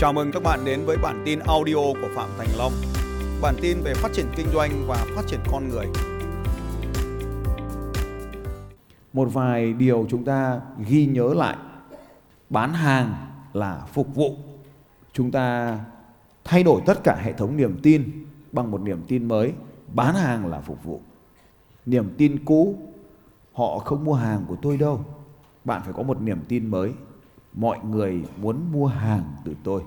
Chào mừng các bạn đến với bản tin audio của Phạm Thành Long. Bản tin về phát triển kinh doanh và phát triển con người. Một vài điều chúng ta ghi nhớ lại. Bán hàng là phục vụ. Chúng ta thay đổi tất cả hệ thống niềm tin bằng một niềm tin mới. Bán hàng là phục vụ. Niềm tin cũ, họ không mua hàng của tôi đâu. Bạn phải có một niềm tin mới. Mọi người muốn mua hàng từ tôi.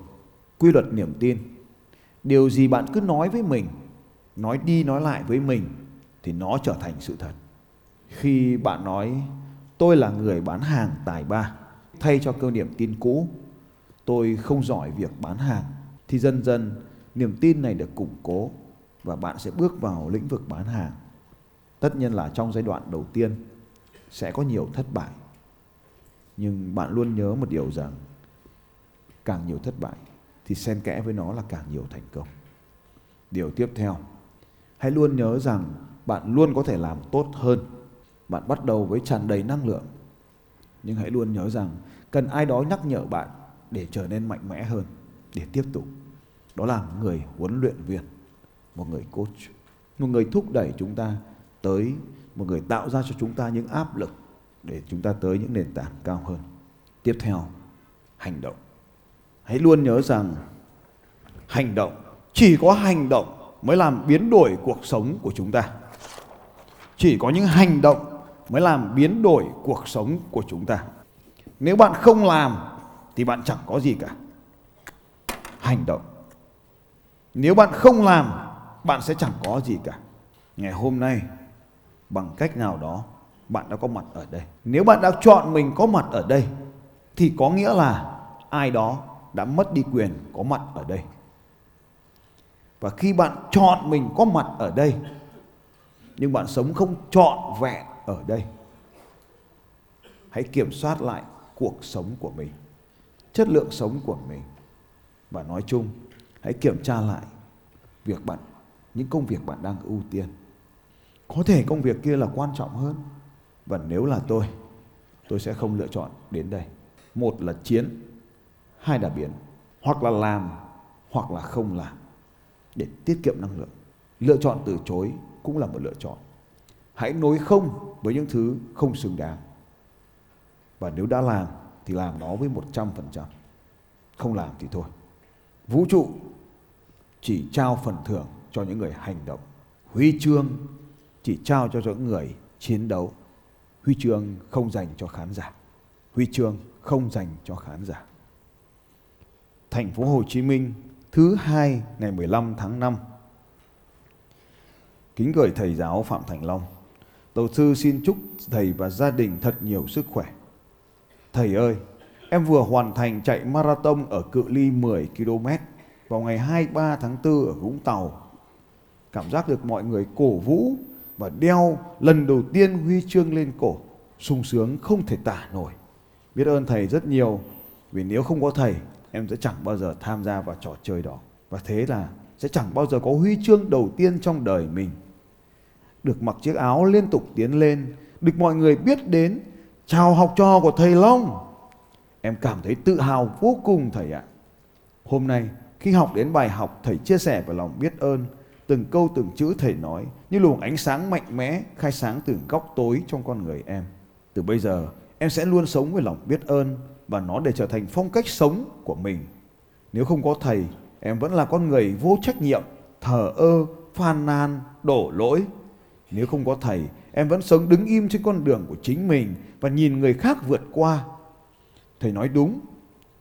Quy luật niềm tin. Điều gì bạn cứ nói với mình, nói đi nói lại với mình thì nó trở thành sự thật. Khi bạn nói tôi là người bán hàng tài ba, thay cho câu niềm tin cũ, tôi không giỏi việc bán hàng thì dần dần niềm tin này được củng cố và bạn sẽ bước vào lĩnh vực bán hàng. Tất nhiên là trong giai đoạn đầu tiên sẽ có nhiều thất bại. Nhưng bạn luôn nhớ một điều rằng càng nhiều thất bại thì xen kẽ với nó là càng nhiều thành công. Điều tiếp theo, hãy luôn nhớ rằng bạn luôn có thể làm tốt hơn. Bạn bắt đầu với tràn đầy năng lượng. Nhưng hãy luôn nhớ rằng cần ai đó nhắc nhở bạn để trở nên mạnh mẽ hơn, để tiếp tục. Đó là người huấn luyện viên, một người coach, một người thúc đẩy chúng ta tới một người tạo ra cho chúng ta những áp lực để chúng ta tới những nền tảng cao hơn. Tiếp theo, hành động. Hãy luôn nhớ rằng hành động, chỉ có hành động mới làm biến đổi cuộc sống của chúng ta. Chỉ có những hành động mới làm biến đổi cuộc sống của chúng ta. Nếu bạn không làm thì bạn chẳng có gì cả. Hành động. Nếu bạn không làm, bạn sẽ chẳng có gì cả. Ngày hôm nay, bằng cách nào đó, bạn đã có mặt ở đây. Nếu bạn đã chọn mình có mặt ở đây, thì có nghĩa là ai đó đã mất đi quyền có mặt ở đây. Và khi bạn chọn mình có mặt ở đây, nhưng bạn sống không trọn vẹn ở đây, hãy kiểm soát lại cuộc sống của mình, chất lượng sống của mình. Và nói chung, hãy kiểm tra lại việc bạn, những công việc bạn đang ưu tiên. Có thể công việc kia là quan trọng hơn. Và nếu là tôi, tôi sẽ không lựa chọn đến đây. Một là chiến, hai là biến. Hoặc là làm, hoặc là không làm. Để tiết kiệm năng lượng. Lựa chọn từ chối cũng là một lựa chọn. Hãy nói không với những thứ không xứng đáng. Và nếu đã làm thì làm nó với 100%. Không làm thì thôi. Vũ trụ chỉ trao phần thưởng cho những người hành động. Huy chương chỉ trao cho những người chiến đấu. Huy chương không dành cho khán giả. Huy chương không dành cho khán giả. Thành phố Hồ Chí Minh thứ hai ngày 15 tháng 5. Kính gửi thầy giáo Phạm Thành Long. Tổ sư xin chúc thầy và gia đình thật nhiều sức khỏe. Thầy ơi, em vừa hoàn thành chạy marathon ở cự ly 10 km vào ngày 23 tháng 4 ở Vũng Tàu. Cảm giác được mọi người cổ vũ và đeo lần đầu tiên huy chương lên cổ, sung sướng không thể tả nổi. Biết ơn thầy rất nhiều vì nếu không có thầy em sẽ chẳng bao giờ tham gia vào trò chơi đó. Và thế là sẽ chẳng bao giờ có huy chương đầu tiên trong đời mình. Được mặc chiếc áo liên tục tiến lên, được mọi người biết đến, chào học trò của thầy Long. Em cảm thấy tự hào vô cùng thầy ạ. Hôm nay khi học đến bài học thầy chia sẻ về lòng biết ơn, từng câu từng chữ thầy nói như luồng ánh sáng mạnh mẽ khai sáng từ góc tối trong con người em. Từ bây giờ em sẽ luôn sống với lòng biết ơn và nó để trở thành phong cách sống của mình. Nếu không có thầy, em vẫn là con người vô trách nhiệm, thờ ơ, phàn nàn, đổ lỗi. Nếu không có thầy, em vẫn sống đứng im trên con đường của chính mình và nhìn người khác vượt qua. Thầy nói đúng,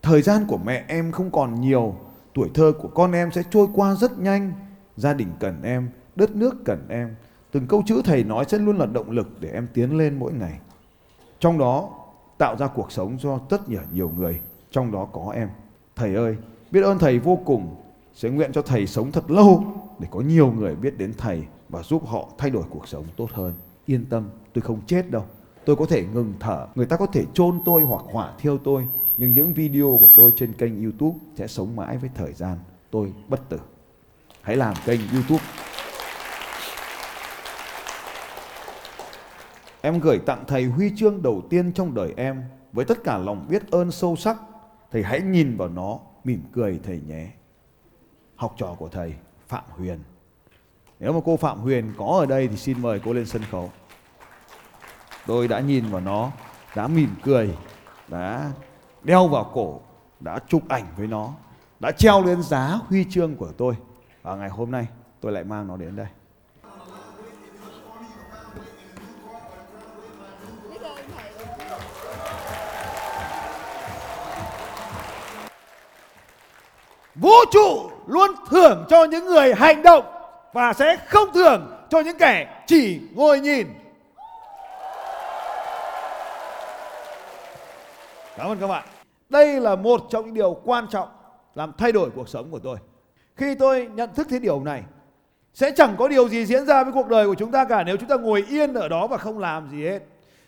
thời gian của mẹ em không còn nhiều, tuổi thơ của con em sẽ trôi qua rất nhanh. Gia đình cần em, đất nước cần em. Từng câu chữ thầy nói sẽ luôn là động lực để em tiến lên mỗi ngày. Trong đó tạo ra cuộc sống cho tất nhiều nhiều người, trong đó có em. Thầy ơi, biết ơn thầy vô cùng, sẽ nguyện cho thầy sống thật lâu để có nhiều người biết đến thầy và giúp họ thay đổi cuộc sống tốt hơn. Yên tâm, tôi không chết đâu. Tôi có thể ngừng thở, người ta có thể chôn tôi hoặc hỏa thiêu tôi, nhưng những video của tôi trên kênh YouTube sẽ sống mãi với thời gian. Tôi bất tử. Hãy làm kênh YouTube Em gửi tặng thầy huy chương đầu tiên trong đời em với tất cả lòng biết ơn sâu sắc. Thầy hãy nhìn vào nó mỉm cười thầy nhé. Học trò của thầy Phạm Huyền. Nếu mà cô Phạm Huyền có ở đây thì xin mời cô lên sân khấu. Tôi đã nhìn vào nó, đã mỉm cười, đã đeo vào cổ, đã chụp ảnh với nó, đã treo lên giá huy chương của tôi. Và ngày hôm nay, tôi lại mang nó đến đây. Vũ trụ luôn thưởng cho những người hành động và sẽ không thưởng cho những kẻ chỉ ngồi nhìn. Cảm ơn các bạn. Đây là một trong những điều quan trọng làm thay đổi cuộc sống của tôi. Khi tôi nhận thức thế điều này, sẽ chẳng có điều gì diễn ra với cuộc đời của chúng ta cả nếu chúng ta ngồi yên ở đó và không làm gì hết.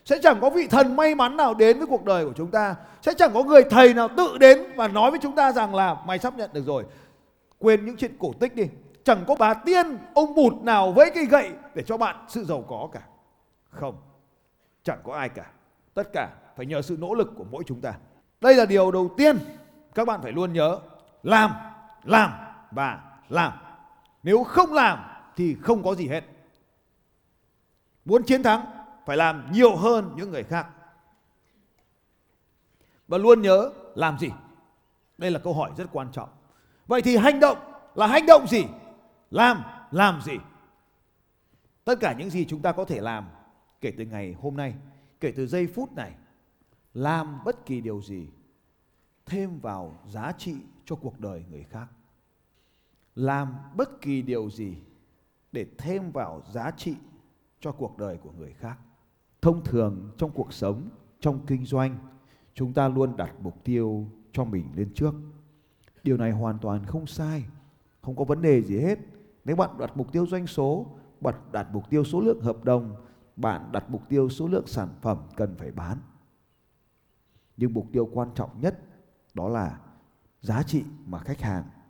Sẽ chẳng có vị thần may mắn nào đến với cuộc đời của chúng ta. Sẽ chẳng có người thầy nào tự đến và nói với chúng ta rằng là mày sắp nhận được rồi. Quên những chuyện cổ tích đi. Chẳng có bà tiên, ông bụt nào với cây gậy để cho bạn sự giàu có cả. Không. Chẳng có ai cả. Tất cả phải nhờ sự nỗ lực của mỗi chúng ta. Đây là điều đầu tiên các bạn phải luôn nhớ. Làm, làm và làm. Nếu không làm thì không có gì hết. Muốn chiến thắng phải làm nhiều hơn những người khác. Và luôn nhớ làm gì? Đây là câu hỏi rất quan trọng. Vậy thì hành động là hành động gì? Làm, làm gì? Tất cả những gì chúng ta có thể làm kể từ ngày hôm nay, kể từ giây phút này, làm bất kỳ điều gì thêm vào giá trị cho cuộc đời người khác. Làm bất kỳ điều gì để thêm vào giá trị cho cuộc đời của người khác. Thông thường trong cuộc sống, trong kinh doanh, chúng ta luôn đặt mục tiêu cho mình lên trước. Điều này hoàn toàn không sai, không có vấn đề gì hết. Nếu bạn đặt mục tiêu doanh số, bạn đặt mục tiêu số lượng hợp đồng, bạn đặt mục tiêu số lượng sản phẩm cần phải bán. Nhưng mục tiêu quan trọng nhất đó là giá trị mà khách hàng